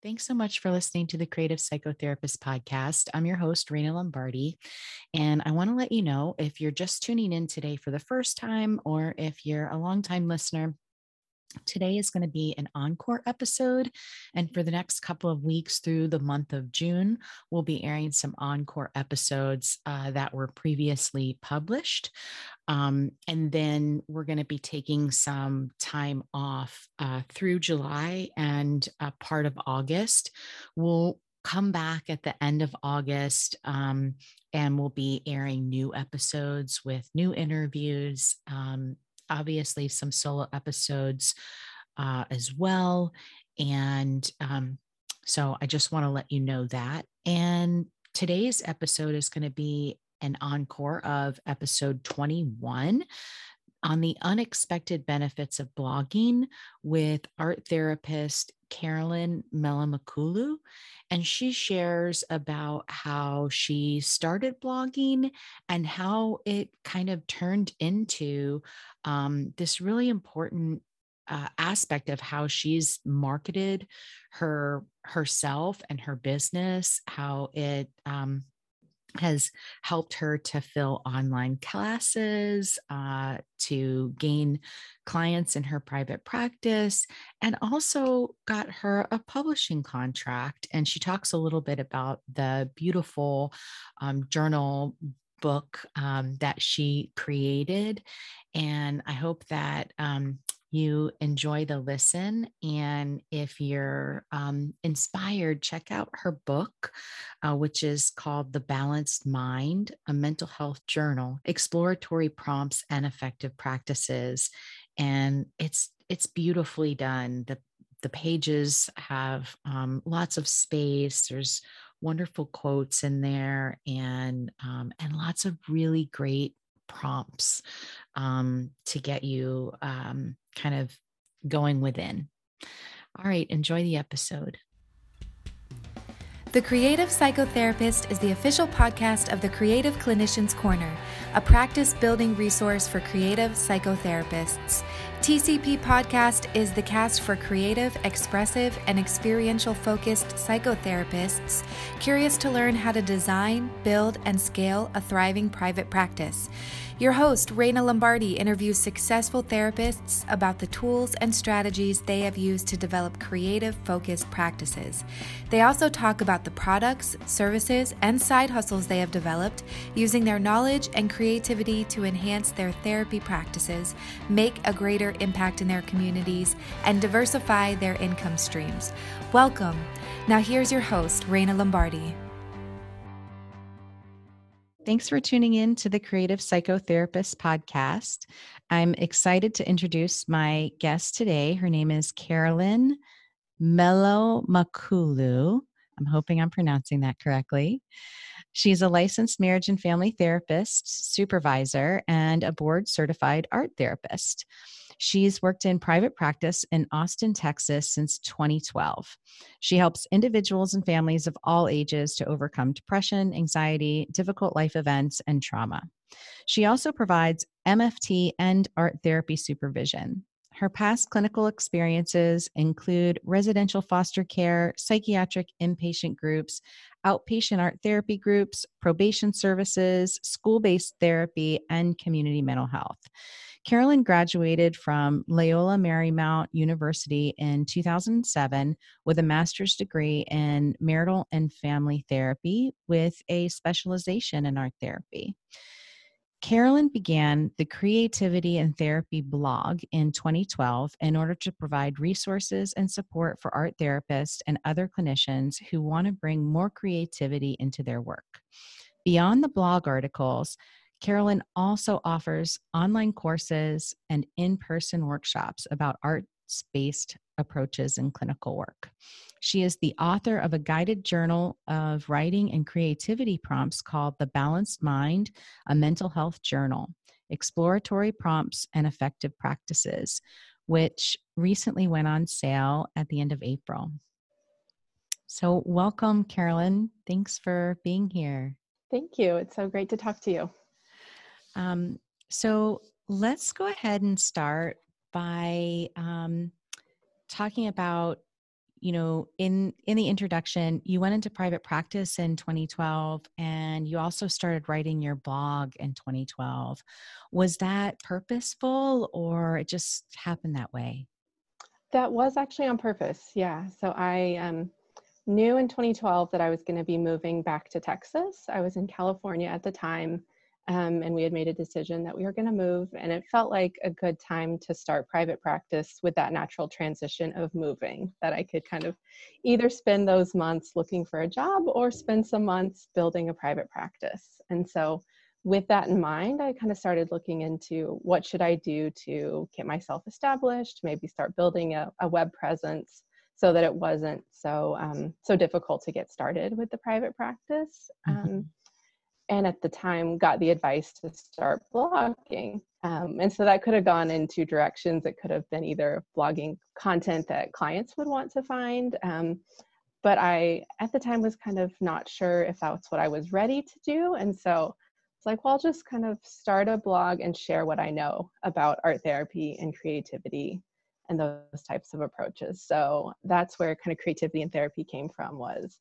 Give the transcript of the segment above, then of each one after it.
Thanks so much for listening to the Creative Psychotherapist podcast. I'm your host, Reina Lombardi. And I want to let you know if you're just tuning in today for the first time or if you're a longtime listener, Today is going to be an encore episode. And for the next couple of weeks through the month of June, we'll be airing some encore episodes uh, that were previously published. Um, and then we're going to be taking some time off uh, through July and a part of August. We'll come back at the end of August um, and we'll be airing new episodes with new interviews um, obviously some solo episodes uh, as well. And um, so I just want to let you know that. And today's episode is going to be an encore of episode 21 on the unexpected benefits of blogging with art therapist Carolyn Mehlomakulu. And she shares about how she started blogging and how it kind of turned into um, this really important uh, aspect of how she's marketed her herself and her business, how it um, has helped her to fill online classes, uh, to gain clients in her private practice, and also got her a publishing contract. And she talks a little bit about the beautiful um, journal book um, that she created. And I hope that um, you enjoy the listen. And if you're um, inspired, check out her book, uh, which is called The Balanced Mind, a mental health journal, exploratory prompts and effective practices. And it's it's beautifully done. The the pages have um, lots of space. There's wonderful quotes in there and um, and lots of really great prompts um, to get you um, kind of going within. All right, enjoy the episode. The Creative Psychotherapist is the official podcast of the Creative Clinicians Corner, a practice building resource for creative psychotherapists. TCP Podcast is the cast for creative, expressive, and experiential focused psychotherapists curious to learn how to design, build, and scale a thriving private practice. Your host, Reina Lombardi, interviews successful therapists about the tools and strategies they have used to develop creative, focused practices. They also talk about the products, services, and side hustles they have developed using their knowledge and creativity to enhance their therapy practices, make a greater impact in their communities, and diversify their income streams. Welcome. Now, here's your host, Reina Lombardi. Thanks for tuning in to the Creative Psychotherapist podcast. I'm excited to introduce my guest today. Her name is Carolyn Mehlomakulu. I'm hoping I'm pronouncing that correctly. She's a licensed marriage and family therapist, supervisor, and a board certified art therapist. She's worked in private practice in Austin, Texas since 2012. She helps individuals and families of all ages to overcome depression, anxiety, difficult life events, and trauma. She also provides MFT and art therapy supervision. Her past clinical experiences include residential foster care, psychiatric inpatient groups, outpatient art therapy groups, probation services, school based therapy, and community mental health. Carolyn graduated from Loyola Marymount University in 2007 with a master's degree in marital and family therapy with a specialization in art therapy. Carolyn began the Creativity in Therapy blog in 2012 in order to provide resources and support for art therapists and other clinicians who want to bring more creativity into their work. Beyond the blog articles, Carolyn also offers online courses and in person workshops about arts based approaches in clinical work. She is the author of a guided journal of writing and creativity prompts called The Balanced Mind, a mental health journal, exploratory prompts and effective practices, which recently went on sale at the end of April. So, welcome, Carolyn. Thanks for being here. Thank you. It's so great to talk to you. Um, so let's go ahead and start by um, talking about you know in in the introduction you went into private practice in 2012 and you also started writing your blog in 2012 was that purposeful or it just happened that way? That was actually on purpose yeah. So i um, knew in 2012 that i was going to be moving back to texas. I was in california at the time um, and we had made a decision that we were going to move and it felt like a good time to start private practice with that natural transition of moving that i could kind of either spend those months looking for a job or spend some months building a private practice and so with that in mind i kind of started looking into what should i do to get myself established maybe start building a, a web presence so that it wasn't so um, so difficult to get started with the private practice mm-hmm. um, and at the time got the advice to start blogging. Um, and so that could have gone in two directions. It could have been either blogging content that clients would want to find um, but i at the time was kind of not sure if that's what i was ready to do. And so it's like well i'll just kind of start a blog and share what i know about art therapy and creativity and those types of approaches. So that's where kind of creativity in therapy came from was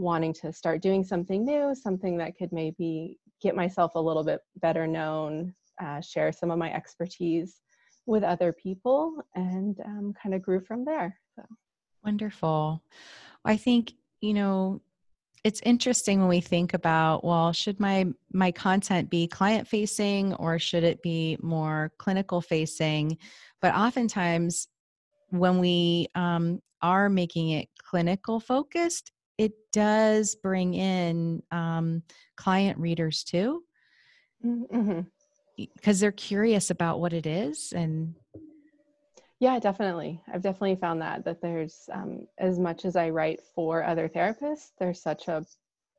wanting to start doing something new, something that could maybe get myself a little bit better known, uh, share some of my expertise with other people, and um, kind of grew from there. So. Wonderful. I think, you know, it's interesting when we think about well should my my content be client facing or should it be more clinical facing but oftentimes when we um, are making it clinical focused it does bring in um, client readers too. Mm-hmm. because they're curious about what it is and yeah definitely. I've definitely found that that there's um, as much as i write for other therapists there's such a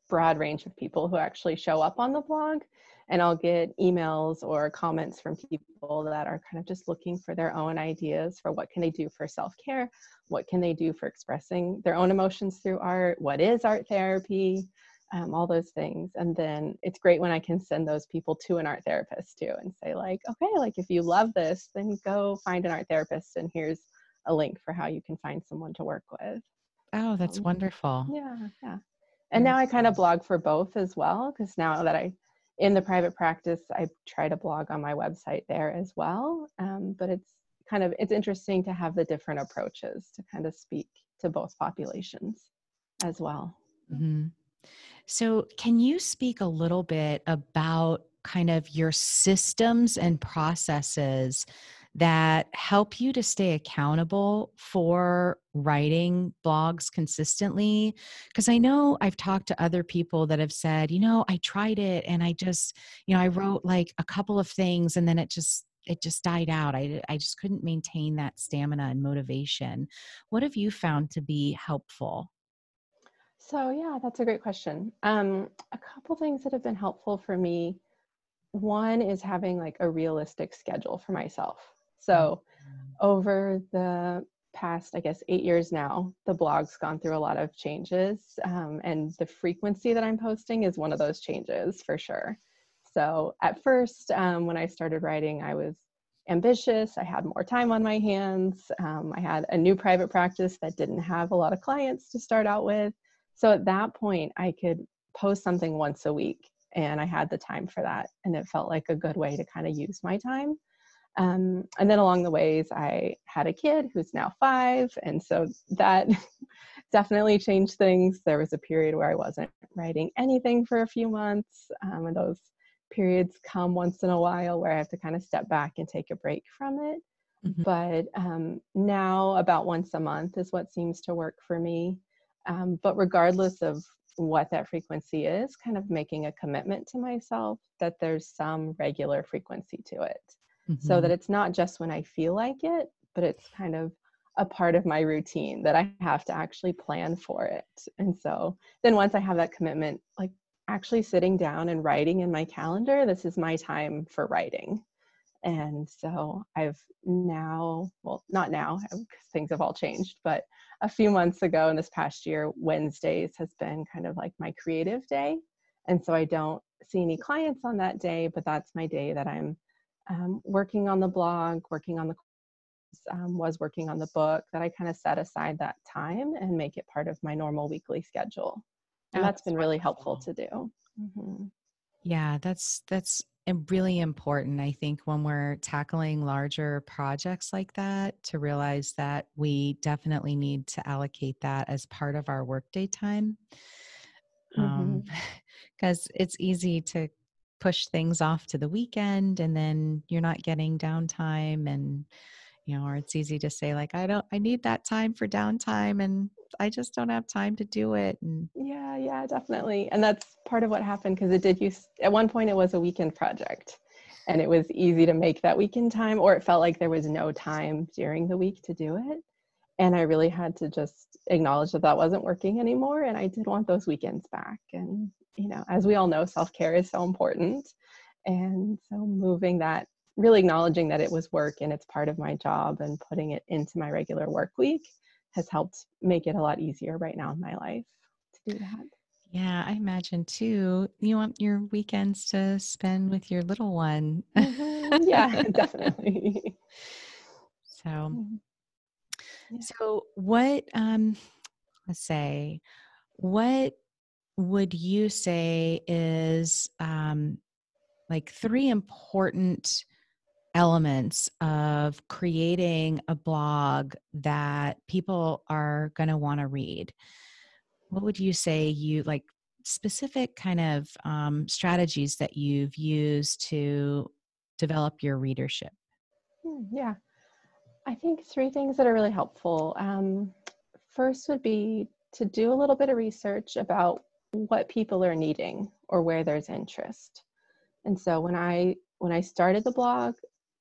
broad range of people who actually show up on the blog and I'll get emails or comments from people that are kind of just looking for their own ideas for what can they do for self-care, what can they do for expressing their own emotions through art, what is art therapy, um, all those things. And then it's great when I can send those people to an art therapist too and say like, okay, like if you love this, then go find an art therapist and here's a link for how you can find someone to work with. Oh, that's um, wonderful. Yeah, yeah. And now I kind of blog for both as well because now that I in the private practice, I try to blog on my website there as well. Um, but it's kind of it's interesting to have the different approaches to kind of speak to both populations as well. Mm-hmm. So, can you speak a little bit about kind of your systems and processes that help you to stay accountable for writing blogs consistently because i know i've talked to other people that have said you know i tried it and i just you know i wrote like a couple of things and then it just it just died out. I i just couldn't maintain that stamina and motivation. What have you found to be helpful? So yeah that's a great question. Um, a couple things that have been helpful for me. One is having like a realistic schedule for myself so over the past, I guess, eight years now, the blog's gone through a lot of changes. Um, and the frequency that I'm posting is one of those changes for sure. So at first, um, when I started writing, I was ambitious. I had more time on my hands. Um, I had a new private practice that didn't have a lot of clients to start out with. So at that point, I could post something once a week and I had the time for that. And it felt like a good way to kind of use my time. Um, and then along the ways, I had a kid who's now five. And so that definitely changed things. There was a period where I wasn't writing anything for a few months. Um, and those periods come once in a while where I have to kind of step back and take a break from it. Mm-hmm. But um, now, about once a month is what seems to work for me. Um, but regardless of what that frequency is, kind of making a commitment to myself that there's some regular frequency to it mm-hmm. so that mm-hmm. it's not just when I feel like it, but it's kind of a part of my routine that I have to actually plan for it. And so then once I have that commitment, like actually sitting down and writing in my calendar, this is my time for writing. And so I've now, well, not now, things have all changed, but a few months ago in this past year, Wednesdays has been kind of like my creative day. And so I don't see any clients on that day, but that's my day that I'm um, working on the blog, working on the um, was working on the book that I kind of set aside that time and make it part of my normal weekly schedule. And oh, that's, that's been really helpful to do. Mm-hmm. Yeah, that's that's really important. I think when we're tackling larger projects like that, to realize that we definitely need to allocate that as part of our workday time. Because um, mm-hmm. it's easy to push things off to the weekend and then you're not getting downtime and you know or it's easy to say like i don't i need that time for downtime and i just don't have time to do it and yeah yeah definitely and that's part of what happened because it did use at one point it was a weekend project and it was easy to make that weekend time or it felt like there was no time during the week to do it and i really had to just acknowledge that that wasn't working anymore and i did want those weekends back and you know as we all know self-care is so important and so moving that really acknowledging that it was work and it's part of my job and putting it into my regular work week has helped make it a lot easier right now in my life to do that. Yeah, I imagine too. You want your weekends to spend with your little one. Mm-hmm. Yeah, definitely. So, mm-hmm. So what? Um, let's say, what would you say is um, like three important elements of creating a blog that people are going to want to read? What would you say you like specific kind of um, strategies that you've used to develop your readership? Hmm, yeah i think three things that are really helpful um, first would be to do a little bit of research about what people are needing or where there's interest and so when i when i started the blog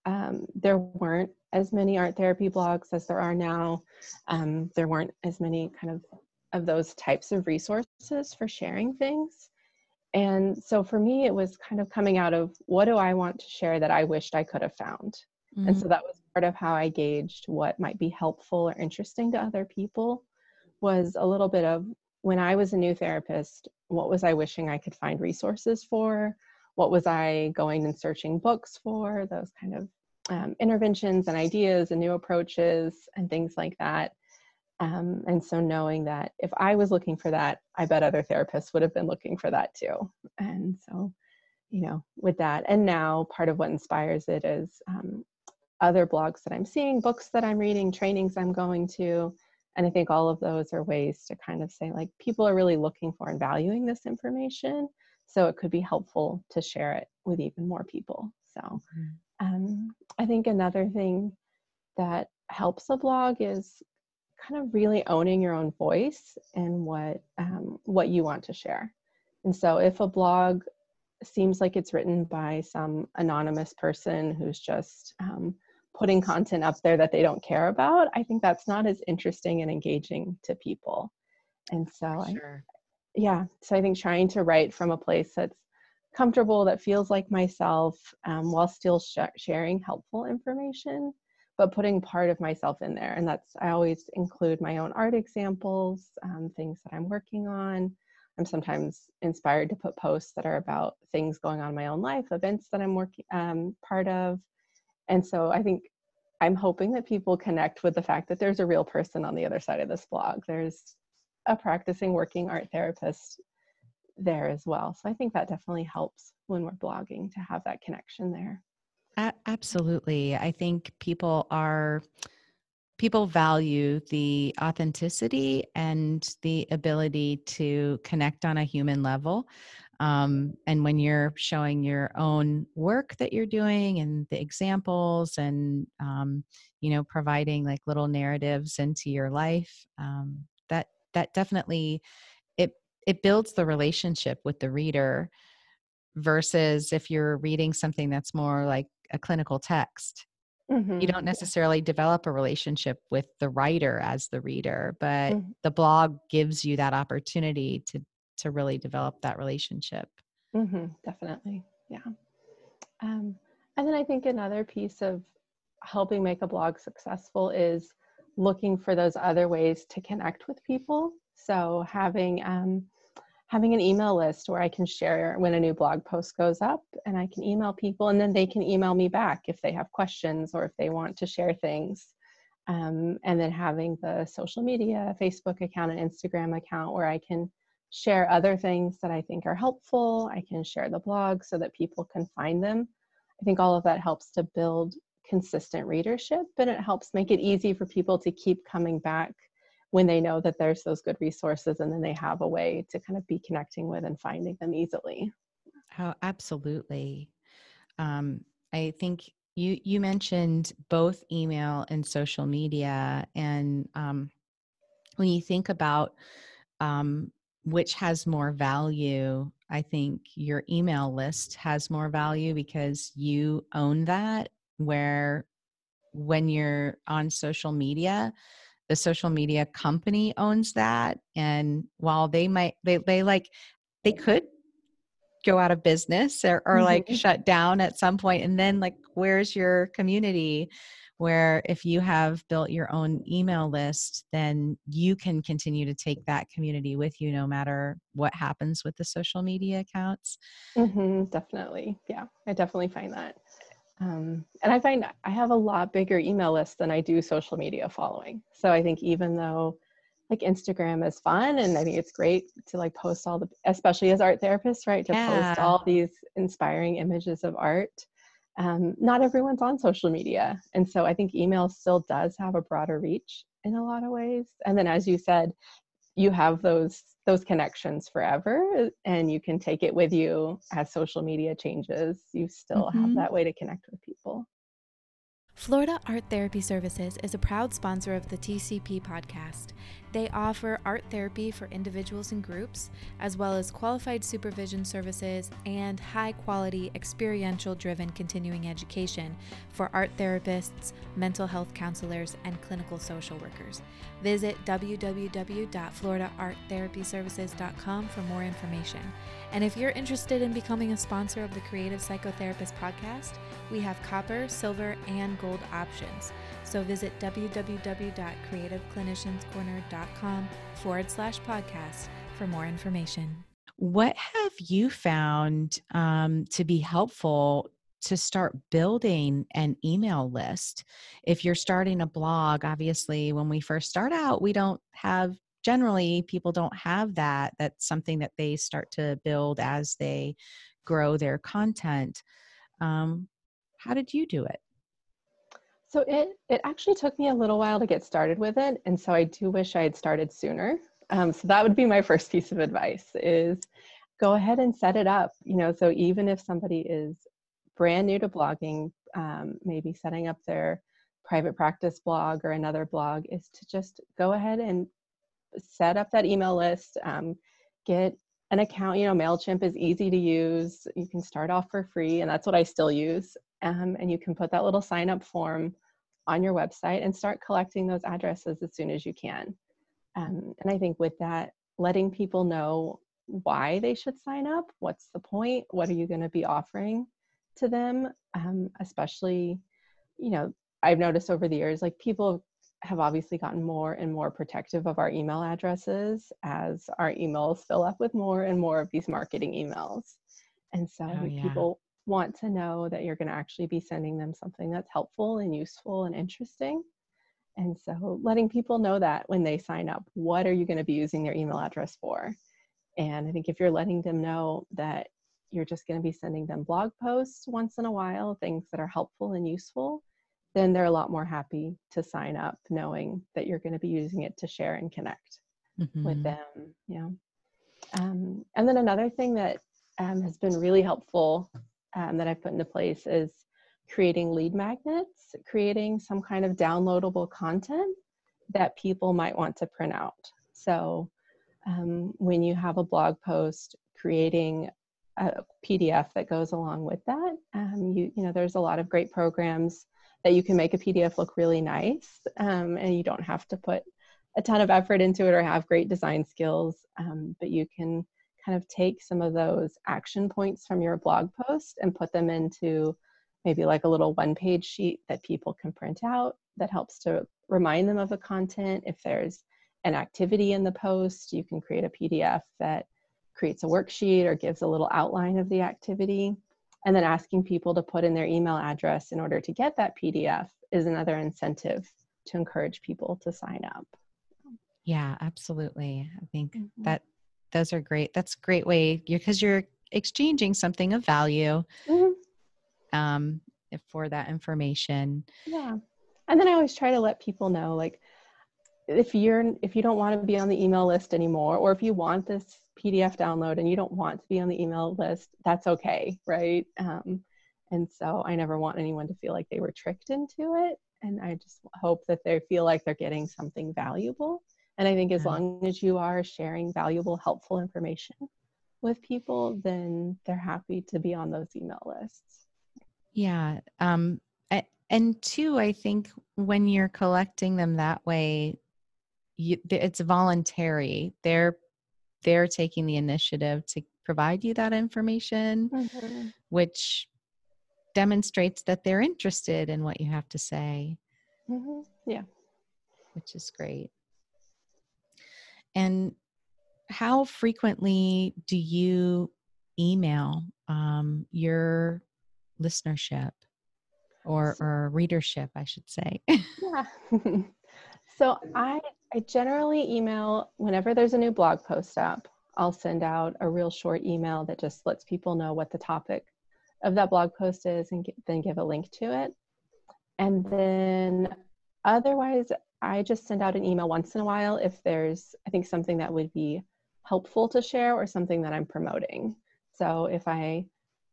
um, there weren't as many art therapy blogs as there are now. Um, there weren't as many kind of of those types of resources for sharing things. And so for me, it was kind of coming out of what do I want to share that I wished I could have found. Mm-hmm. And so mm-hmm. that was part of how I gauged what might be helpful or interesting to other people was a little bit of when I was a new therapist, what was I wishing I could find resources for? what was I going and searching books for, those kind of um, interventions and ideas and new approaches and things like that. Um, and so knowing that if I was looking for that, I bet other therapists would have been looking for that too. And so, you know, with that, and now part of what inspires it is um, other blogs that I'm seeing, books that I'm reading, trainings I'm going to. And I think all of those are ways to kind of say, like, people are really looking for and valuing this information. So it could be helpful to share it with even more people. So mm-hmm. um, I think another thing that helps a blog is kind of really owning your own voice and what um, what you want to share. And so if a blog seems like it's written by some anonymous person who's just um, putting content up there that they don't care about, I think that's not as interesting and engaging to people. And so sure. Yeah so i think trying to write from a place that's comfortable that feels like myself um, while still sh- sharing helpful information but putting part of myself in there. And that's i always include my own art examples um, things that i'm working on. I'm sometimes inspired to put posts that are about things going on in my own life events that i'm working um, part of and so i think i'm hoping that people connect with the fact that there's a real person on the other side of this blog there's a practicing working art therapist there as well. So I think that definitely helps when we're blogging to have that connection there. absolutely. I think people are people value the authenticity and the ability to connect on a human level. Um, and when you're showing your own work that you're doing and the examples and um, you know providing like little narratives into your life um, that that definitely it it builds the relationship with the reader versus if you're reading something that's more like a clinical text mm-hmm. you don't necessarily develop a relationship with the writer as the reader but mm-hmm. the blog gives you that opportunity to to really develop that relationship mm-hmm. definitely yeah um, and then i think another piece of helping make a blog successful is looking for those other ways to connect with people. So having um, having an email list where I can share when a new blog post goes up and I can email people and then they can email me back if they have questions or if they want to share things. Um, and then having the social media, Facebook account, and Instagram account where I can share other things that I think are helpful. I can share the blog so that people can find them. I think all of that helps to build consistent readership and it helps make it easy for people to keep coming back when they know that there's those good resources and then they have a way to kind of be connecting with and finding them easily. Oh, absolutely. Um, I think you you mentioned both email and social media, and um, when you think about um, which has more value, I think your email list has more value because you own that. Where when you're on social media, the social media company owns that, and while they might they they like they could go out of business or, or mm-hmm. like shut down at some point and then like where's your community where if you have built your own email list then you can continue to take that community with you no matter what happens with the social media accounts mm-hmm, definitely yeah i definitely find that um, and i find i have a lot bigger email list than i do social media following so i think even though like Instagram is fun and I think it's great to like post all the especially as art therapists, right? To yeah. post all these inspiring images of art. Um, not everyone's on social media. And so I think email still does have a broader reach in a lot of ways. And then as you said, you have those those connections forever and you can take it with you as social media changes. You still mm-hmm. have that way to connect with people. Florida Art Therapy Services is a proud sponsor of the TCP podcast. They offer art therapy for individuals and groups, as well as qualified supervision services and high quality, experiential driven continuing education for art therapists, mental health counselors, and clinical social workers. Visit www.floridaarttherapyservices.com for more information. And if you're interested in becoming a sponsor of the Creative Psychotherapist podcast, we have copper, silver, and gold options. So visit www.creativeclinicianscorner.com forward slash podcast for more information. What have you found um, to be helpful to start building an email list? If you're starting a blog, obviously, when we first start out, we don't have generally people don't have that. That's something that they start to build as they grow their content. Um, how did you do it? So it it actually took me a little while to get started with it, and so I do wish I had started sooner. Um, so that would be my first piece of advice: is go ahead and set it up. You know, so even if somebody is brand new to blogging, um, maybe setting up their private practice blog or another blog, is to just go ahead and set up that email list. Um, get an account. You know, Mailchimp is easy to use. You can start off for free, and that's what I still use um, and you can put that little sign up form on your website and start collecting those addresses as soon as you can. Um, and I think with that, letting people know why they should sign up, what's the point, what are you going to be offering to them, um, especially, you know, I've noticed over the years, like people have obviously gotten more and more protective of our email addresses as our emails fill up with more and more of these marketing emails. And so oh, yeah. people want to know that you're going to actually be sending them something that's helpful and useful and interesting. And so letting people know that when they sign up, what are you going to be using their email address for? And I think if you're letting them know that you're just going to be sending them blog posts once in a while, things that are helpful and useful, then they're a lot more happy to sign up knowing that you're going to be using it to share and connect mm-hmm. with them. Yeah. Um, and then another thing that um, has been really helpful um, that I've put into place is creating lead magnets, creating some kind of downloadable content that people might want to print out. So um, when you have a blog post, creating a PDF that goes along with that. Um, you, you know, there's a lot of great programs that you can make a PDF look really nice, um, and you don't have to put a ton of effort into it or have great design skills, um, but you can kind of take some of those action points from your blog post and put them into maybe like a little one page sheet that people can print out that helps to remind them of the content. If there's an activity in the post, you can create a PDF that creates a worksheet or gives a little outline of the activity. And then asking people to put in their email address in order to get that PDF is another incentive to encourage people to sign up. Yeah, absolutely. I think mm-hmm. that those are great. That's a great way because you're, exchanging something of value mm-hmm. um, for that information. Yeah. And then I always try to let people know like if you're if you don't want to be on the email list anymore or if you want this PDF download and you don't want to be on the email list, that's okay, right? Um, and so I never want anyone to feel like they were tricked into it. And I just hope that they feel like they're getting something valuable. And I think as long as you are sharing valuable, helpful information with people, then they're happy to be on those email lists. Yeah. Um, and two, I think when you're collecting them that way, you, it's voluntary. They're they're taking the initiative to provide you that information, mm-hmm. which demonstrates that they're interested in what you have to say. Mm-hmm. Yeah, which is great. And how frequently do you email um, your listenership or, or readership, I should say? yeah. so I, I generally email whenever there's a new blog post up. I'll send out a real short email that just lets people know what the topic of that blog post is and then give a link to it. And then otherwise, I just send out an email once in a while if there's, I think, something that would be helpful to share or something that I'm promoting. So if I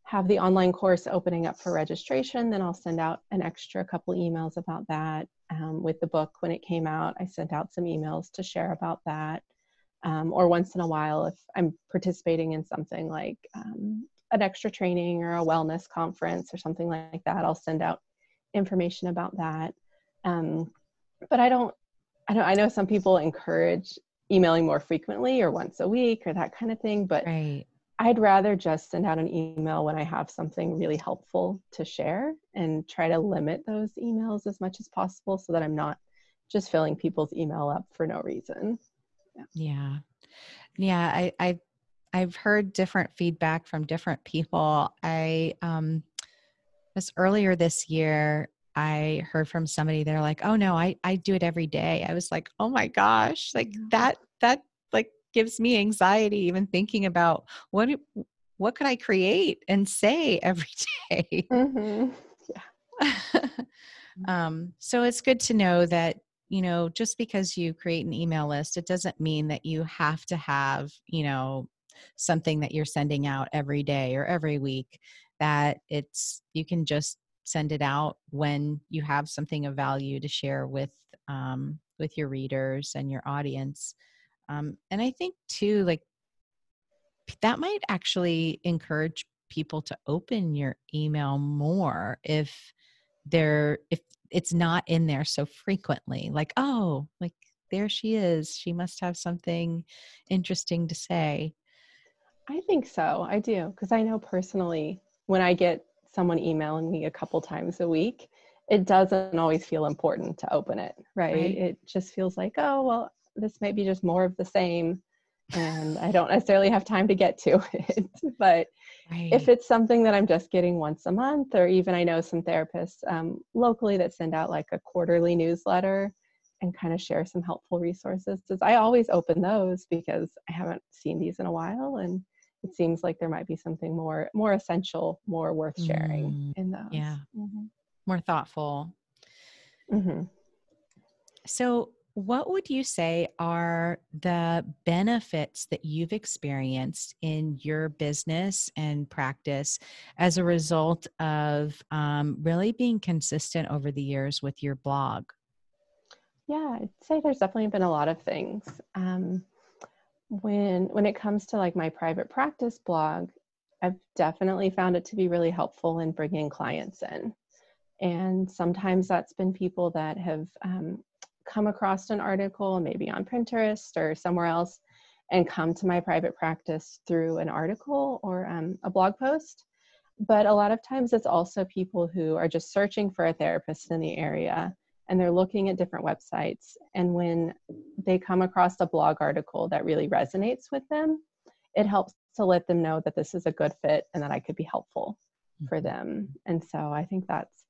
have the online course opening up for registration, then I'll send out an extra couple emails about that. Um, with the book, when it came out, I sent out some emails to share about that. Um, or once in a while, if I'm participating in something like um, an extra training or a wellness conference or something like that, I'll send out information about that. Um, but I don't, I don't, I know some people encourage emailing more frequently or once a week or that kind of thing, but right. I'd rather just send out an email when I have something really helpful to share and try to limit those emails as much as possible so that I'm not just filling people's email up for no reason. Yeah. Yeah. yeah I, I I've heard different feedback from different people. I um just earlier this year I heard from somebody they're like, "Oh no, I I do it every day." I was like, "Oh my gosh, like that that like gives me anxiety even thinking about what what could I create and say every day?" Mm-hmm. Yeah. um so it's good to know that you know just because you create an email list it doesn't mean that you have to have you know something that you're sending out every day or every week that it's you can just send it out when you have something of value to share with um, with your readers and your audience. Um, and i think too like that might actually encourage people to open your email more if they're if it's not in there so frequently like oh like there she is. She must have something interesting to say. I think so. I do because i know personally when i get someone emailing me a couple times a week, it doesn't always feel important to open it, right? right? It just feels like, oh, well, this may be just more of the same. And I don't necessarily have time to get to it. but right. if it's something that I'm just getting once a month, or even I know some therapists um, locally that send out like a quarterly newsletter and kind of share some helpful resources, I always open those because I haven't seen these in a while. And it seems like there might be something more more essential more worth sharing mm, in those yeah mm-hmm. more thoughtful mm-hmm. so what would you say are the benefits that you've experienced in your business and practice as a result of um, really being consistent over the years with your blog? Yeah, I'd say there's definitely been a lot of things. Um, when when it comes to like my private practice blog i've definitely found it to be really helpful in bringing clients in. And sometimes that's been people that have um, come across an article maybe on pinterest or somewhere else and come to my private practice through an article or um, a blog post. But a lot of times it's also people who are just searching for a therapist in the area and they're looking at different websites. And when they come across a blog article that really resonates with them, it helps to let them know that this is a good fit and that I could be helpful for mm-hmm. them. And so I think that's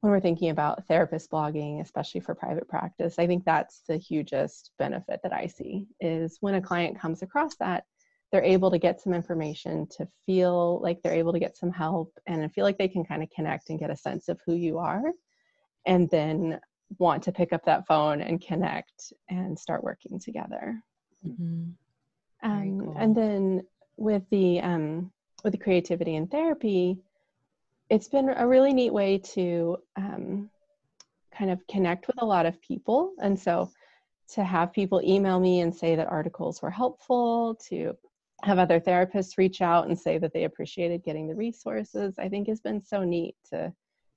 when we're thinking about therapist blogging, especially for private practice, I think that's the hugest benefit that I see is when a client comes across that, they're able to get some information to feel like they're able to get some help and feel like they can kind of connect and get a sense of who you are and then want to pick up that phone and connect and start working together mm-hmm. um, cool. and then with the um, with the creativity in therapy it's been a really neat way to um, kind of connect with a lot of people and so to have people email me and say that articles were helpful to have other therapists reach out and say that they appreciated getting the resources i think has been so neat to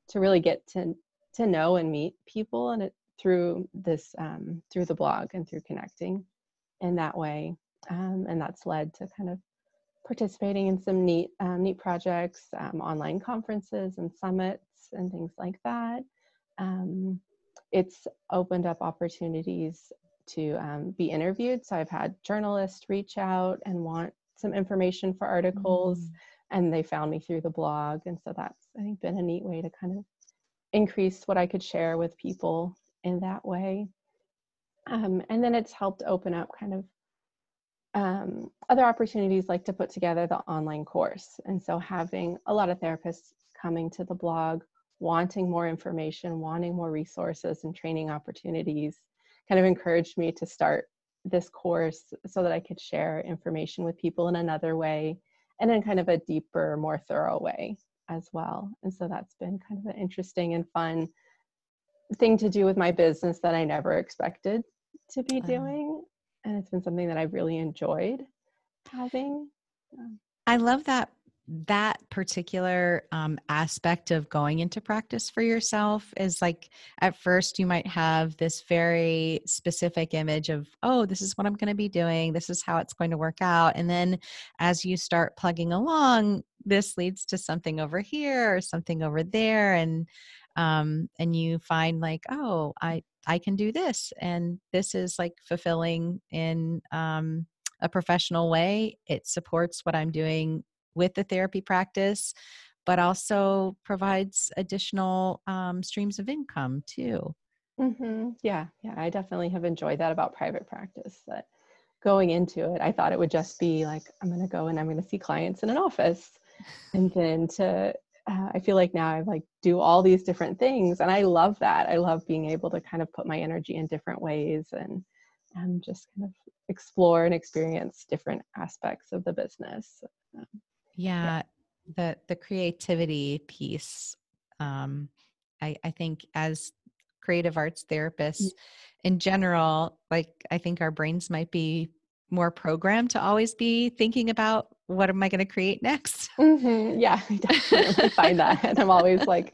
to really get to to know and meet people and it through this um, through the blog and through connecting in that way um, and that's led to kind of participating in some neat um, neat projects um, online conferences and summits and things like that um, it's opened up opportunities to um, be interviewed so i've had journalists reach out and want some information for articles mm. and they found me through the blog and so that's i think been a neat way to kind of increase what I could share with people in that way. Um, and then it's helped open up kind of um, other opportunities like to put together the online course. And so having a lot of therapists coming to the blog, wanting more information, wanting more resources and training opportunities kind of encouraged me to start this course so that I could share information with people in another way and in kind of a deeper, more thorough way as well. And so that's been kind of an interesting and fun thing to do with my business that I never expected to be uh-huh. doing. And it's been something that I've really enjoyed having. Um, I love that that particular um, aspect of going into practice for yourself is like at first you might have this very specific image of oh this is what i'm going to be doing. This is how it's going to work out. And then as you start plugging along this leads to something over here or something over there and um and you find like oh i i can do this. And this is like fulfilling in um a professional way. It supports what i'm doing with the therapy practice, but also provides additional um, streams of income too. Mm-hmm. Yeah, yeah, I definitely have enjoyed that about private practice. That going into it, I thought it would just be like I'm going to go and I'm going to see clients in an office, and then to uh, I feel like now I like do all these different things, and I love that. I love being able to kind of put my energy in different ways and and just kind of explore and experience different aspects of the business. Um, yeah, the the creativity piece um i i think as creative arts mm. therapists in general like i think our brains might be more programmed to always be thinking about what am i going to create next mm-hmm. yeah i definitely find that and i'm always like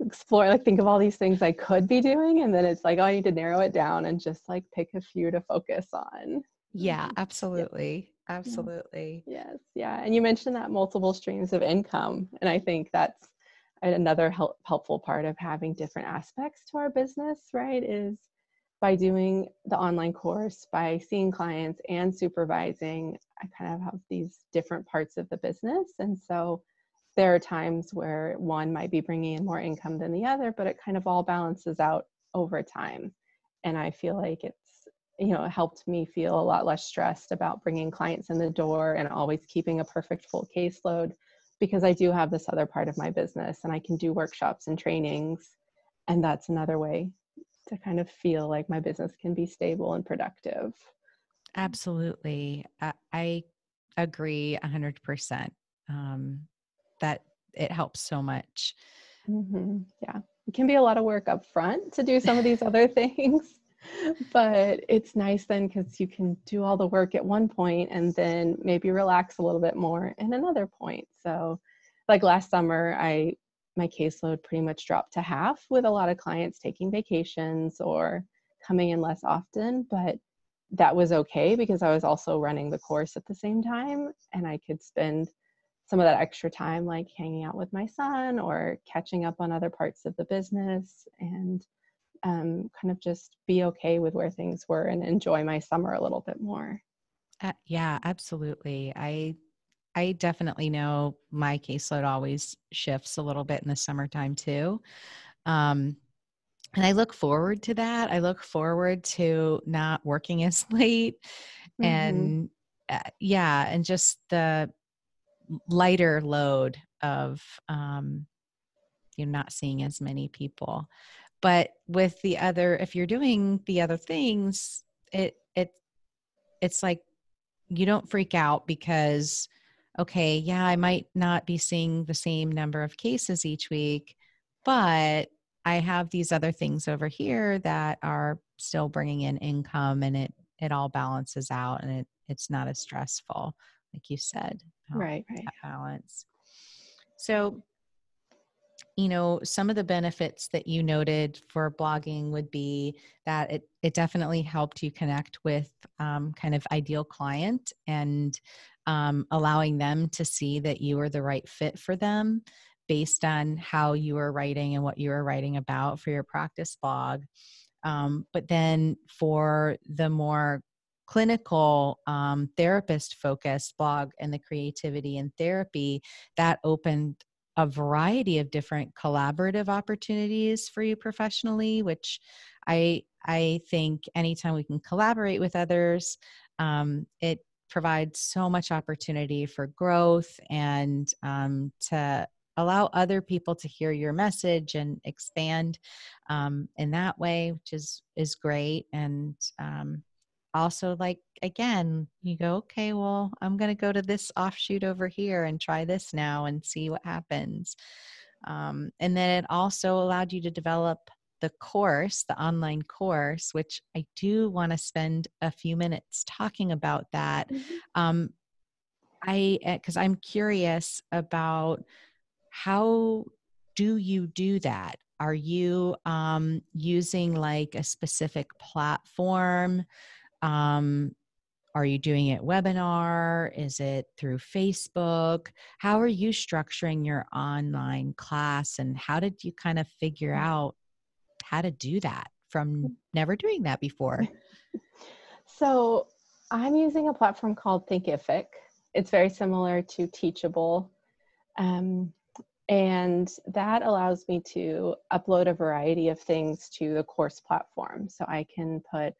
explore like think of all these things i could be doing and then it's like oh i need to narrow it down and just like pick a few to focus on yeah mm-hmm. absolutely absolutely. Yes. Yeah. And you mentioned that multiple streams of income and i think that's another help, helpful part of having different aspects to our business right is by doing the online course by seeing clients and supervising i kind of have these different parts of the business. And so there are times where one might be bringing in more income than the other but it kind of all balances out over time. And i feel like it's you know helped me feel a lot less stressed about bringing clients in the door and always keeping a perfect full caseload because I do have this other part of my business and I can do workshops and trainings and that's another way to kind of feel like my business can be stable and productive. Absolutely. I, I agree 100% um, that it helps so much. Mm-hmm. Yeah. It can be a lot of work up front to do some of these other things but it's nice then because you can do all the work at one point and then maybe relax a little bit more in another point. So like last summer i my caseload pretty much dropped to half with a lot of clients taking vacations or coming in less often but that was okay because i was also running the course at the same time and i could spend some of that extra time like hanging out with my son or catching up on other parts of the business and um, kind of just be okay with where things were and enjoy my summer a little bit more. Uh, yeah, absolutely. I I definitely know my caseload always shifts a little bit in the summertime too. Um, and I look forward to that. I look forward to not working as late mm-hmm. and uh, yeah, and just the lighter load of um, you're not seeing as many people. But with the other, if you're doing the other things, it it it's like you don't freak out because okay, yeah, I might not be seeing the same number of cases each week, but I have these other things over here that are still bringing in income and it it all balances out and it it's not as stressful like you said right right. balance. So you know some of the benefits that you noted for blogging would be that it it definitely helped you connect with um, kind of ideal client and um, allowing them to see that you were the right fit for them based on how you were writing and what you were writing about for your practice blog. Um, but then for the more clinical um, therapist focused blog and the creativity in therapy, that opened a variety of different collaborative opportunities for you professionally, which I I think anytime we can collaborate with others, um, it provides so much opportunity for growth and um, to allow other people to hear your message and expand um, in that way which is is great. And um, also like again you go okay well i'm going to go to this offshoot over here and try this now and see what happens um, and then it also allowed you to develop the course the online course which i do want to spend a few minutes talking about that mm-hmm. um, i because eh, i'm curious about how do you do that? Are you um, using like a specific platform? Um, are you doing it webinar? Is it through Facebook? How are you structuring your online class and how did you kind of figure out how to do that from never doing that before? So, I'm using a platform called Thinkific. It's very similar to Teachable. Um, and that allows me to upload a variety of things to the course platform. So I can put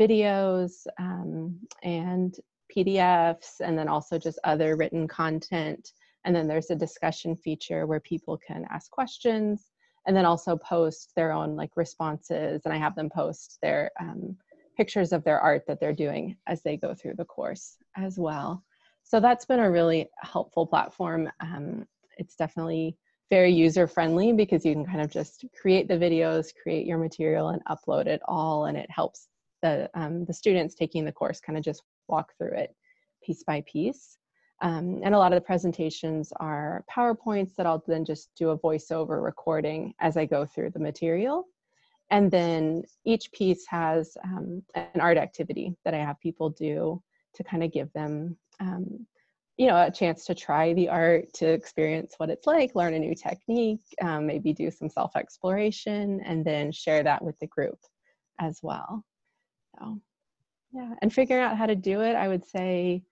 videos um, and PDFs, and then also just other written content. And then there's a discussion feature where people can ask questions and then also post their own like responses. And I have them post their um, pictures of their art that they're doing as they go through the course as well. So that's been a really helpful platform. Um, it's definitely very user friendly because you can kind of just create the videos, create your material, and upload it all, and it helps the um, the students taking the course kind of just walk through it piece by piece. Um, and a lot of the presentations are PowerPoints that I'll then just do a voiceover recording as I go through the material. And then each piece has um, an art activity that I have people do to kind of give them um, you know a chance to try the art to experience what it's like learn a new technique um, maybe do some self exploration and then share that with the group as well so yeah and figuring out how to do it i would say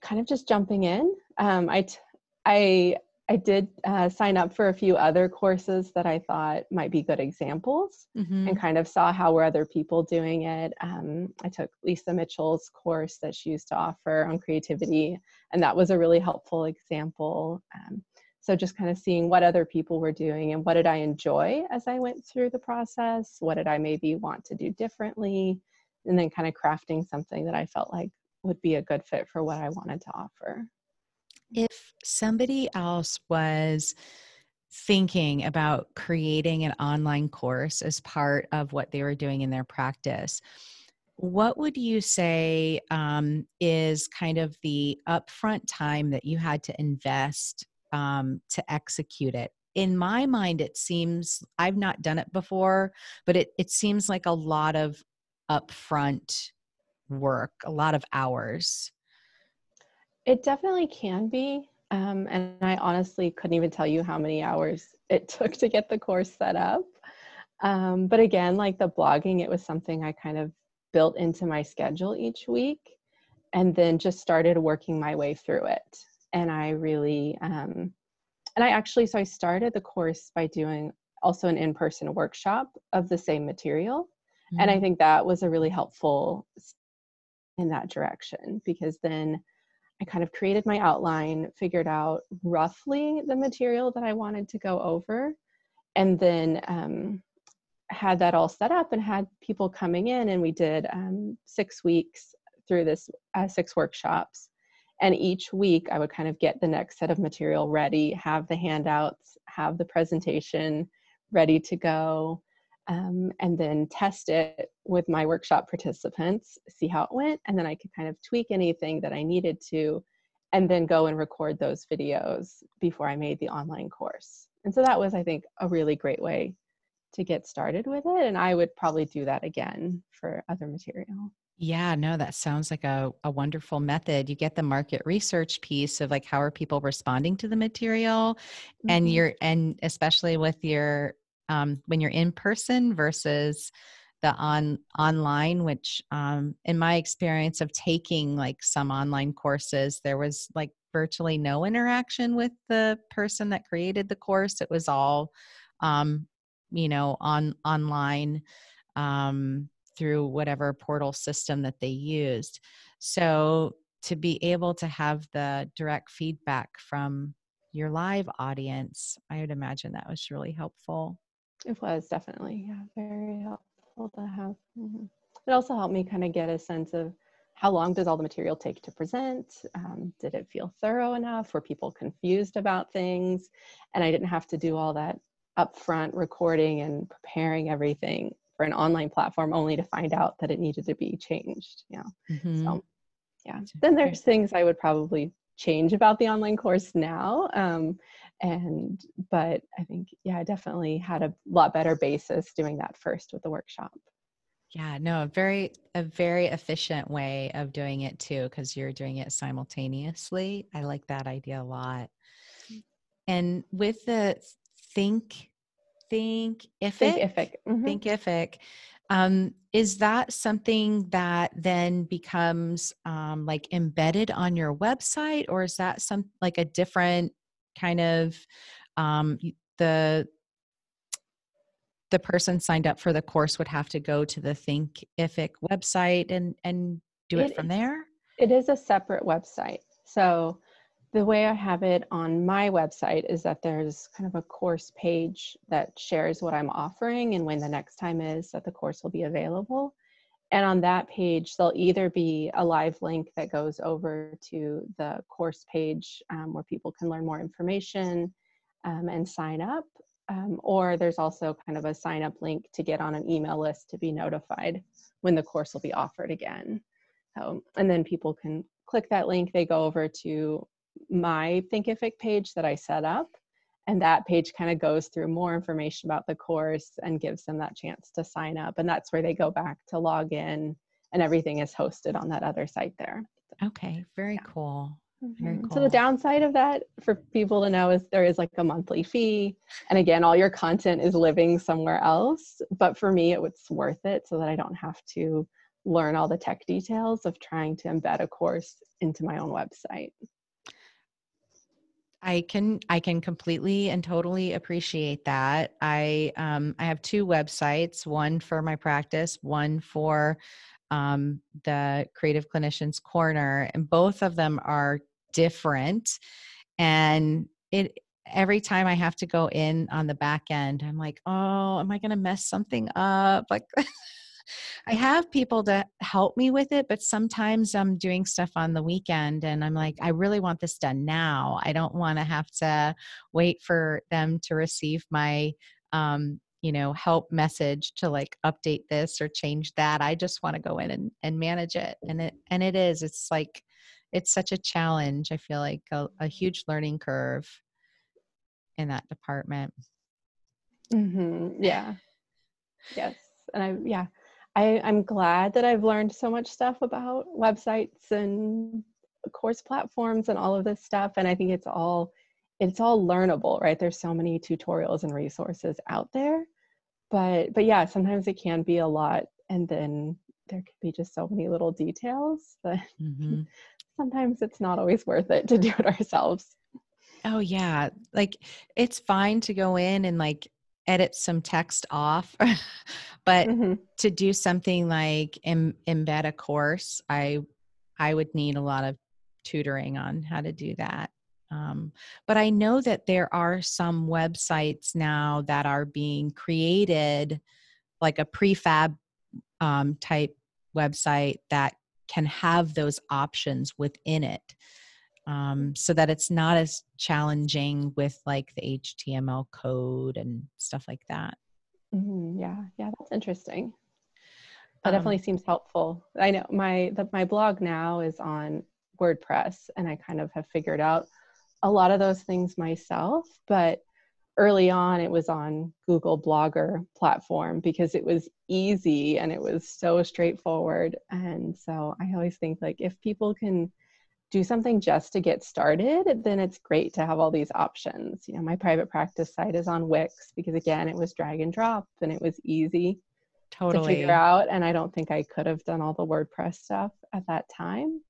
kind of just jumping in um, I, t- I I did uh, sign up for a few other courses that I thought might be good examples mm-hmm. and kind of saw how were other people doing it. Um, I took Lisa Mitchell's course that she used to offer on creativity, and that was a really helpful example. Um, so just kind of seeing what other people were doing and what did I enjoy as I went through the process, what did I maybe want to do differently, and then kind of crafting something that I felt like would be a good fit for what I wanted to offer. If somebody else was thinking about creating an online course as part of what they were doing in their practice, what would you say um, is kind of the upfront time that you had to invest um, to execute it? In my mind, it seems I've not done it before, but it, it seems like a lot of upfront work, a lot of hours. It definitely can be. Um, and I honestly couldn't even tell you how many hours it took to get the course set up. Um, but again, like the blogging, it was something I kind of built into my schedule each week and then just started working my way through it. And I really, um, and I actually, so I started the course by doing also an in-person workshop of the same material mm-hmm. and i mm-hmm. think that was a really helpful in that direction because then i kind of created my outline figured out roughly the material that i wanted to go over and then um, had that all set up and had people coming in and we did um, six weeks through this uh, six workshops and each week i would kind of get the next set of material ready have the handouts have the presentation ready to go um, and then test it with my workshop participants see how it went and then i could kind of tweak anything that i needed to and then go and record those videos before i made the online course. And so that was i think a really great way to get started with it and i would probably do that again for other material yeah, no, that sounds like a, a wonderful method. You get the market research piece of like how are people responding to the material mm-hmm. and you're and especially with your um, when you're in person versus the on online which um, in my experience of taking like some online courses there was like virtually no interaction with the person that created the course it was all um, you know on online um, through whatever portal system that they used. So to be able to have the direct feedback from your live audience, I would imagine that was really helpful. It was definitely, yeah, very helpful to have. Mm-hmm. It also helped me kind of get a sense of how long does all the material take to present? Um, did it feel thorough enough? Were people confused about things? And I didn't have to do all that upfront recording and preparing everything an online platform only to find out that it needed to be changed yeah mm-hmm. so yeah. Then there's things i would probably change about the online course now um, and but i think yeah i definitely had a lot better basis doing that first with the workshop. Yeah no a very a very efficient way of doing it too because you're doing it simultaneously. I like that idea a lot. Mm. and with the think Thinkific. Think Mm-hmm. Thinkific. Um, is that something that then becomes um, like embedded on your website, or is that some like a different kind of um, the the person signed up for the course would have to go to the Thinkific website and and do it, it from there? It is a separate website. So the way I have it on my website is that there's kind of a course page that shares what I'm offering and when the next time is that the course will be available. And on that page, there'll either be a live link that goes over to the course page um, where people can learn more information um, and sign up, um, or there's also kind of a sign up link to get on an email list to be notified when the course will be offered again. So, and then people can click that link, they go over to my Thinkific page that I set up. And that page kind of goes through more information about the course and gives them that chance to sign up. And that's where they go back to log in, and everything is hosted on that other site there. Okay, very yeah. cool. Very cool. Mm-hmm. So the downside of that for people to know is there is like a monthly fee. And again, all your content is living somewhere else. But for me, it was worth it so that I don't have to learn all the tech details of trying to embed a course into my own website. I can I can completely and totally appreciate that. I um, I have two websites, one for my practice, one for um, the Creative Clinicians Corner, and both of them are different. And it every time I have to go in on the back end, I'm like, oh, am I going to mess something up? Like. I have people to help me with it, but sometimes I'm doing stuff on the weekend and I'm like, I really want this done now. I don't want to have to wait for them to receive my um, you know, help message to like update this or change that. I just want to go in and, and manage it. And it and it is. It's like it's such a challenge. I feel like a, a huge learning curve in that department. Mm-hmm. Yeah. Yes. And I yeah, I, I'm glad that I've learned so much stuff about websites and course platforms and all of this stuff. And I think it's all it's all learnable, right? There's so many tutorials and resources out there. But but yeah, sometimes it can be a lot and then there could be just so many little details that mm-hmm. sometimes it's not always worth it to do it ourselves. Oh yeah. Like it's fine to go in and like edit some text off but Mhm. to do something like Im- embed a course i i would need a lot of tutoring on how to do that um, but i know that there are some websites now that are being created like a prefab um, type website that can have those options within it um, so that it's not as challenging with like the html code and stuff like that Mhm. Yeah, yeah, that's interesting. That Um, definitely seems helpful. I know my the, my blog now is on WordPress, and I kind of have figured out a lot of those things myself. But early on, it was on Google Blogger platform because it was easy and it was so straightforward. And so I always think like if people can do something just to get started, then it's great to have all these options. You know, my private practice site is on Wix because again, it was drag and drop and it was easy to figure out. And I don't think I could have done all the WordPress stuff at that time.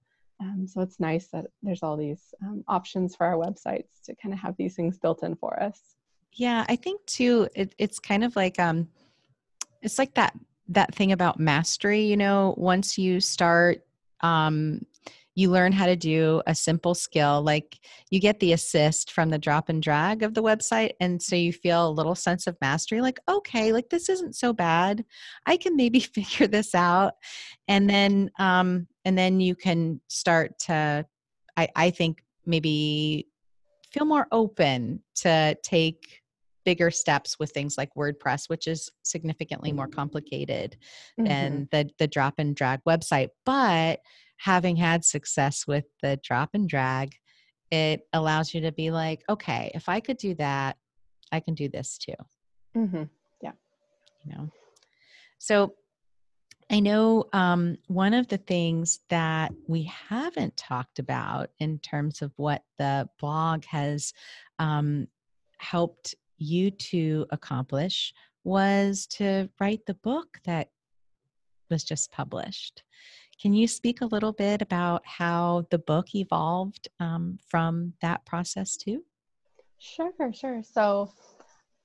Um, so it's nice that there's all these um, options for our websites to kind of have these things built in for us. Yeah, I think too. It, it's kind of like um, it's like that that thing about mastery. You know, once you start, um, you learn how to do a simple skill. Like you get the assist from the drop and drag of the website, and so you feel a little sense of mastery. Like, okay, like this isn't so bad. I can maybe figure this out, and then um, and then you can start to. I I think maybe feel more open to take bigger steps with things like WordPress, which is significantly more complicated Mhm. than the the drop and drag website. But having had success with the drop and drag, it allows you to be like, okay, if I could do that, I can do this too. Mhm. you know? So i know um, one of the things that we haven't talked about in terms of what the blog has um, helped you to accomplish was to write the book that was just published can you speak a little bit about how the book evolved um, from that process too Sure, sure. So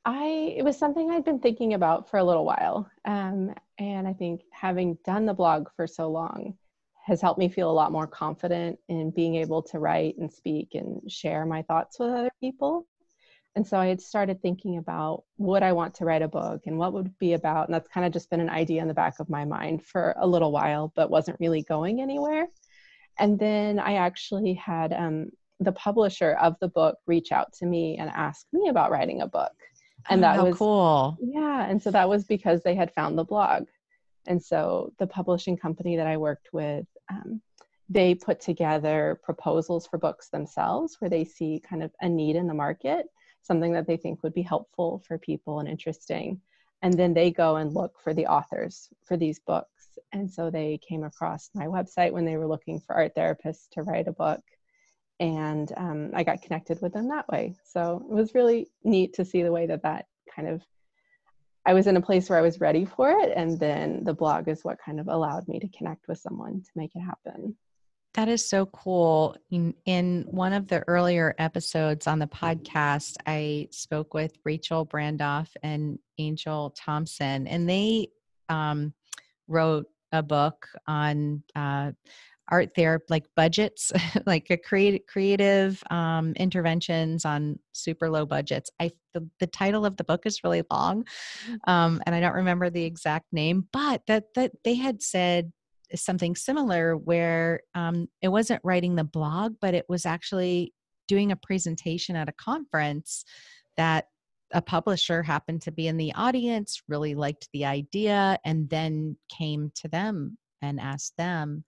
I it was something I'd been thinking about for a little while. Um, and I think having done the blog for so long has helped me feel a lot more confident in being able to write and speak and share my thoughts with other people. And so I had started thinking about would I want to write a book and what would be about? And that's kind of just been an idea in the back of my mind for a little while, but wasn't really going anywhere. And then I actually had um, the publisher of the book reach out to me and ask me about writing a book. And Oh, that how was cool yeah, and so that was because they had found the blog. And so the publishing company that I worked with, um, they put together proposals for books themselves where they see kind of a need in the market, something that they think would be helpful for people and interesting. And then they go and look for the authors for these books. And so they came across my website when they were looking for art therapists to write a book. And um, I got connected with them that way. So it was really neat to see the way that that kind of I was in a place where I was ready for it. And then the blog is what kind of allowed me to connect with someone to make it happen. That is so cool. In, in one of the earlier episodes on the podcast, I spoke with Rachel Brandoff and Angel Thompson, and they um, wrote a book on uh, art therapy, like budgets, like a creative creative um, interventions on super low budgets. I the, the title of the book is really long, um, and I don't remember the exact name, but that that they had said something similar where um, it wasn't writing the blog, but it was actually doing a presentation at a conference that a publisher happened to be in the audience, really liked the idea, and then came to them and asked them.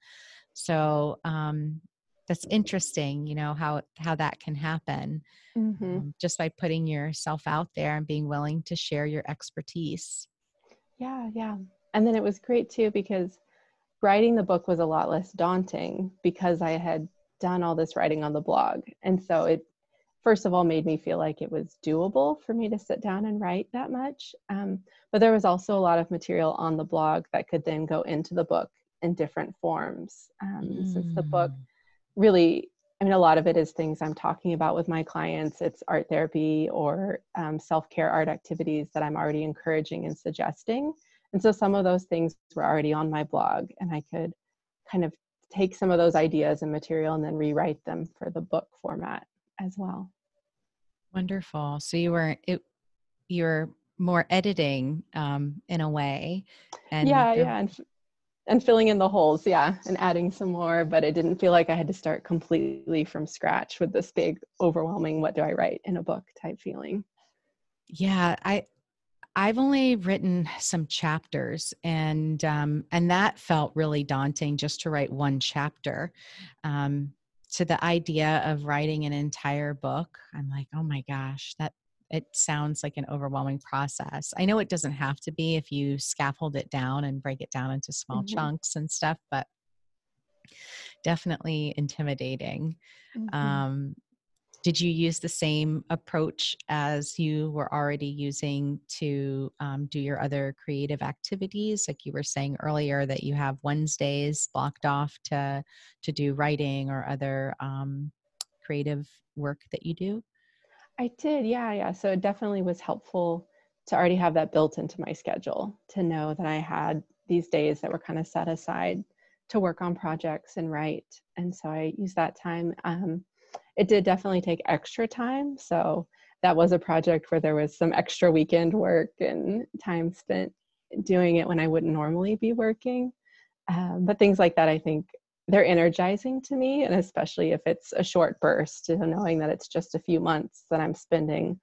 So um, that's interesting, you know how how that can happen Mm-hmm. um, just by putting yourself out there and being willing to share your expertise. Yeah, yeah. And then it was great too because writing the book was a lot less daunting because I had done all this writing on the blog. And so it, first of all, made me feel like it was doable for me to sit down and write that much. Um, but there was also a lot of material on the blog that could then go into the book in different forms. Um, Since the book Mm. really I mean, a lot of it is things I'm talking about with my clients. It's art therapy or um, self care art activities that I'm already encouraging and suggesting. And so some of those things were already on my blog, and I could kind of take some of those ideas and material and then rewrite them for the book format as well. Wonderful. So you were it you're more editing um, in a way, and yeah, yeah, and and filling in the holes yeah and adding some more but it didn't feel like i had to start completely from scratch with this big overwhelming what do i write in a book type feeling yeah i i've only written some chapters and um and that felt really daunting just to write one chapter um to the idea of writing an entire book i'm like oh my gosh that it sounds like an overwhelming process. I know it doesn't have to be if you scaffold it down and break it down into small mm-hmm. chunks and stuff, but definitely intimidating. Mm-hmm. Um, did you use the same approach as you were already using to um, do your other creative activities like you were saying earlier that you have wednesdays blocked off to to do writing or other um, creative work that you do I did, yeah, yeah. So it definitely was helpful to already have that built into my schedule to know that I had these days that were kind of set aside to work on projects and write. And so I used that time. Um, it did definitely take extra time. So that was a project where there was some extra weekend work and time spent doing it when I wouldn't normally be working. Um, but things like that, I think, they're energizing to me and especially if it's a short burst knowing that it's just a few months that i'm spending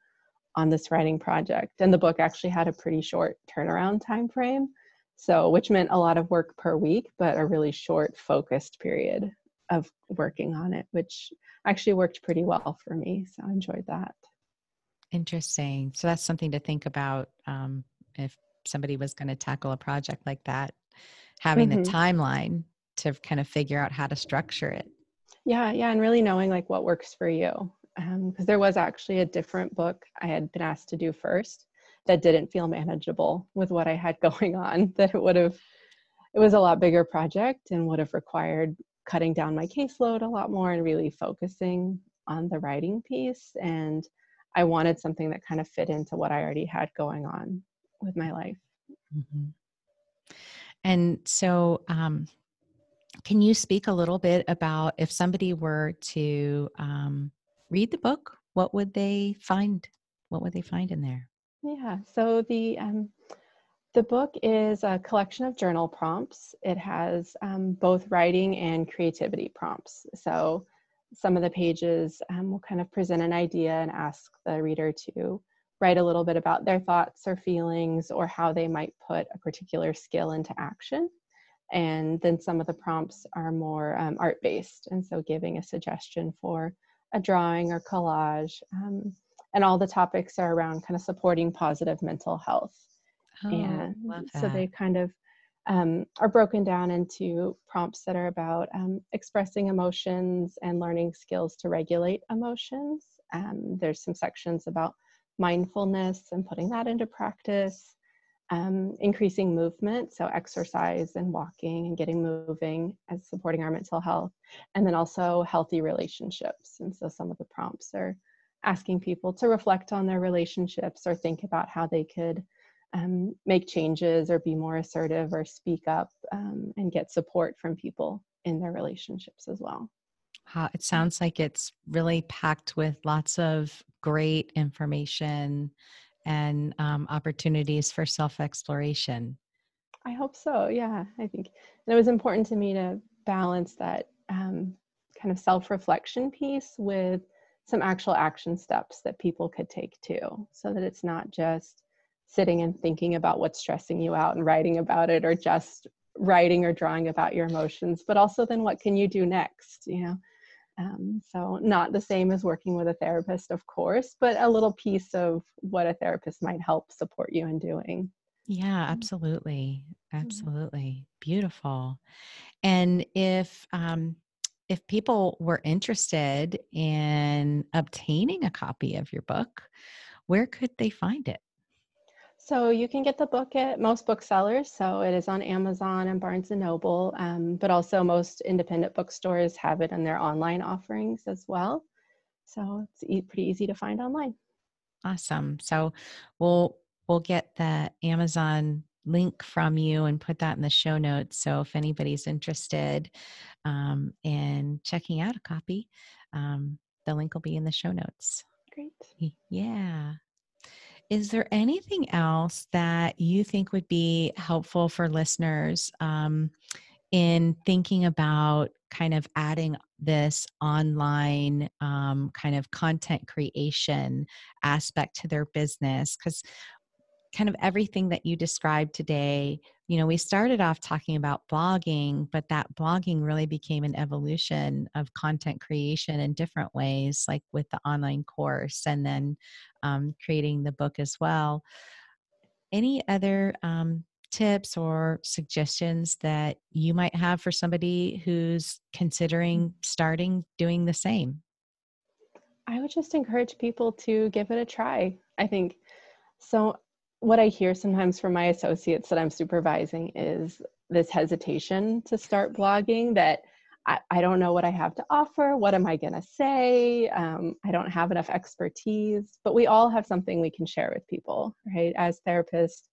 on this writing project and the book actually had a pretty short turnaround time frame so which meant a lot of work per week but a really short focused period of working on it which actually worked pretty well for me so i enjoyed that. Interesting. So that's something to think about um, if somebody was going to tackle a project like that having mm-hmm. the timeline to kind of figure out how to structure it. Yeah yeah and really knowing like what works for you because um, there was actually a different book i had been asked to do first that didn't feel manageable with what i had going on that it would have it was a lot bigger project and would have required cutting down my caseload a lot more and really focusing on the writing piece and i wanted something that kind of fit into what i already had going on with my life mm-hmm. and so um, can you speak a little bit about if somebody were to um, read the book, what would they find? What would they find in there? Yeah, so the um, the book is a collection of journal prompts. It has um, both writing and creativity prompts. So some of the pages um, will kind of present an idea and ask the reader to write a little bit about their thoughts or feelings or how they might put a particular skill into action and then some of the prompts are more um, art based and so giving a suggestion for a drawing or collage um, and all the topics are around kind of supporting positive mental health oh, and so they kind of um, are broken down into prompts that are about um, expressing emotions and learning skills to regulate emotions. Um, there's some sections about mindfulness and putting that into practice. Um, increasing movement, so exercise and walking and getting moving as supporting our mental health, and then also healthy relationships. And so some of the prompts are asking people to reflect on their relationships or think about how they could um, make changes or be more assertive or speak up um, and get support from people in their relationships as well. Wow, it sounds like it's really packed with lots of great information and um, opportunities for self exploration. I hope so. Yeah, I think and it was important to me to balance that um, kind of self reflection piece with some actual action steps that people could take too, so that it's not just sitting and thinking about what's stressing you out and writing about it, or just writing or drawing about your emotions, but also then what can you do next? You know, um, so, not the same as working with a therapist, of course, but a little piece of what a therapist might help support you in doing. Yeah, absolutely. Absolutely. Beautiful. And if, um, if people were interested in obtaining a copy of your book, where could they find it? So you can get the book at most booksellers. So it is on Amazon and Barnes and Noble, um, but also most independent bookstores have it in their online offerings as well. So it's e- pretty easy to find online. Awesome. So we'll we'll get the Amazon link from you and put that in the show notes. So if anybody's interested um, in checking out a copy, um, the link will be in the show notes. Great. Yeah. Is there anything else that you think would be helpful for listeners um, in thinking about kind of adding this online um, kind of content creation aspect to their business? Because kind of everything that you described today you know we started off talking about blogging but that blogging really became an evolution of content creation in different ways like with the online course and then um, creating the book as well. Any other um, tips or suggestions that you might have for somebody who's considering starting doing the same? I would just encourage people to give it a try i think. So what I hear sometimes from my associates that I'm supervising is this hesitation to start blogging that I, I don't know what I have to offer. What am I going to say? Um, I don't have enough expertise, but we all have something we can share with people, right? As therapists,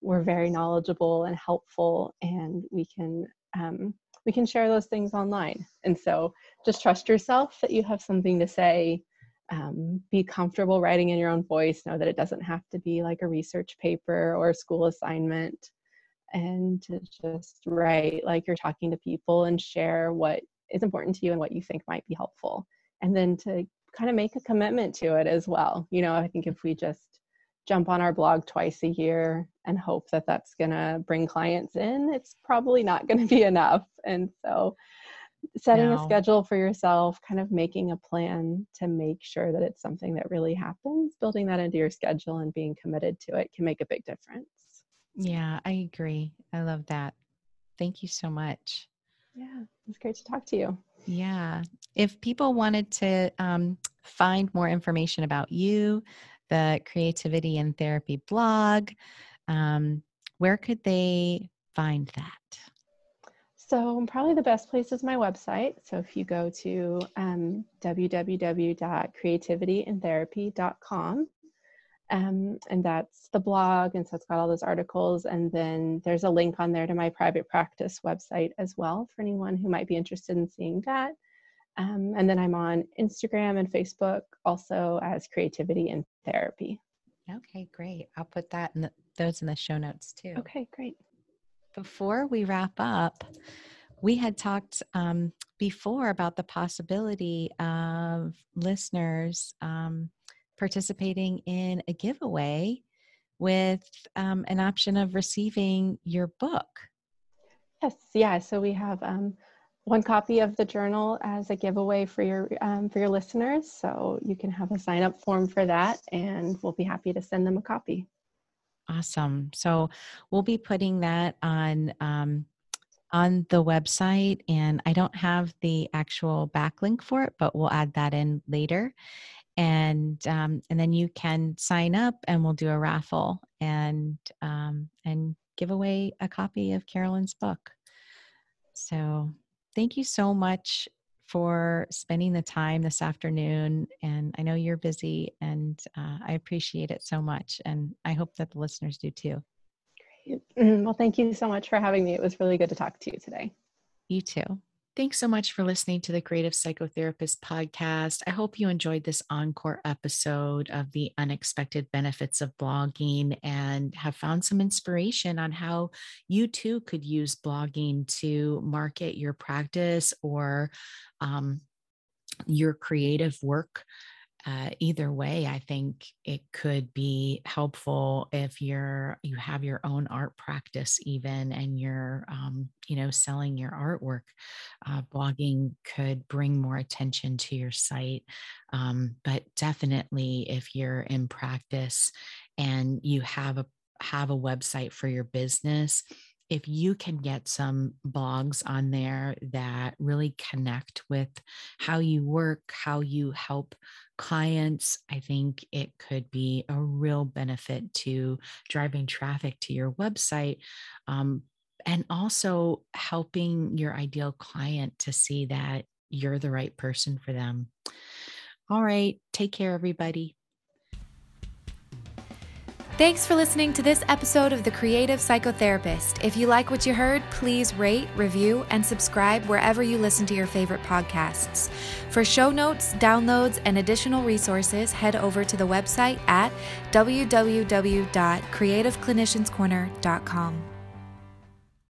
we're very knowledgeable and helpful, and we can um, we can share those things online. And so, just trust yourself that you have something to say um, be comfortable writing in your own voice know that it doesn't have to be like a research paper or a school assignment and to just write like you're talking to people and share what is important to you and what you think might be helpful and then to kind of make a commitment to it as well. You know i think if we just jump on our blog twice a year and hope that that's going to bring clients in it's probably not going to be enough and so setting no. a schedule for yourself, kind of making a plan to make sure that it's something that really happens, building that into your schedule and being committed to it can make a big difference. Yeah, I agree. I love that. Thank you so much. Yeah, it's great to talk to you. Yeah. If people wanted to um, find more information about you, the Creativity in Therapy blog, um, where could they find that? So, probably the best place is my website. So, if you go to um, www.creativityintherapy.com, um, and that's the blog, and so it's got all those articles. And then there's a link on there to my private practice website as well for anyone who might be interested in seeing that. Um, and then I'm on Instagram and Facebook also as Creativity in Therapy. Okay, great. I'll put that in the, those in the show notes too. Okay, great before we wrap up, we had talked um, before about the possibility of listeners um, participating in a giveaway with um, an option of receiving your book. Yes, yeah. So we have um, one copy of the journal as a giveaway for your um, for your listeners. So you can have a sign up form for that, and we'll be happy to send them a copy. Awesome. So we'll be putting that on um, on the website, and I don't have the actual backlink for it, but we'll add that in later. And um, and then you can sign up, and we'll do a raffle and um, and give away a copy of Carolyn's book. So thank you so much for spending the time this afternoon. And I know you're busy, and uh, I appreciate it so much. And I hope that the listeners do too. Great. Mm, well, thank you so much for having me. It was really good to talk to you today. You too. Thanks so much for listening to the Creative Psychotherapist podcast. I hope you enjoyed this encore episode of the unexpected benefits of blogging and have found some inspiration on how you too could use blogging to market your practice or um, your creative work uh, either way i think it could be helpful if you're you have your own art practice even and you're um, you know selling your artwork. Uh, blogging could bring more attention to your site. Um, but definitely if you're in practice and you have a have a website for your business if you can get some blogs on there that really connect with how you work, how you help clients, I think it could be a real benefit to driving traffic to your website. Um, and also helping your ideal client to see that you're the right person for them. All right. Take care, everybody. Thanks for listening to this episode of The Creative Psychotherapist. If you like what you heard, please rate, review, and subscribe wherever you listen to your favorite podcasts. For show notes, downloads, and additional resources, head over to the website at www.creativeclinicianscorner.com.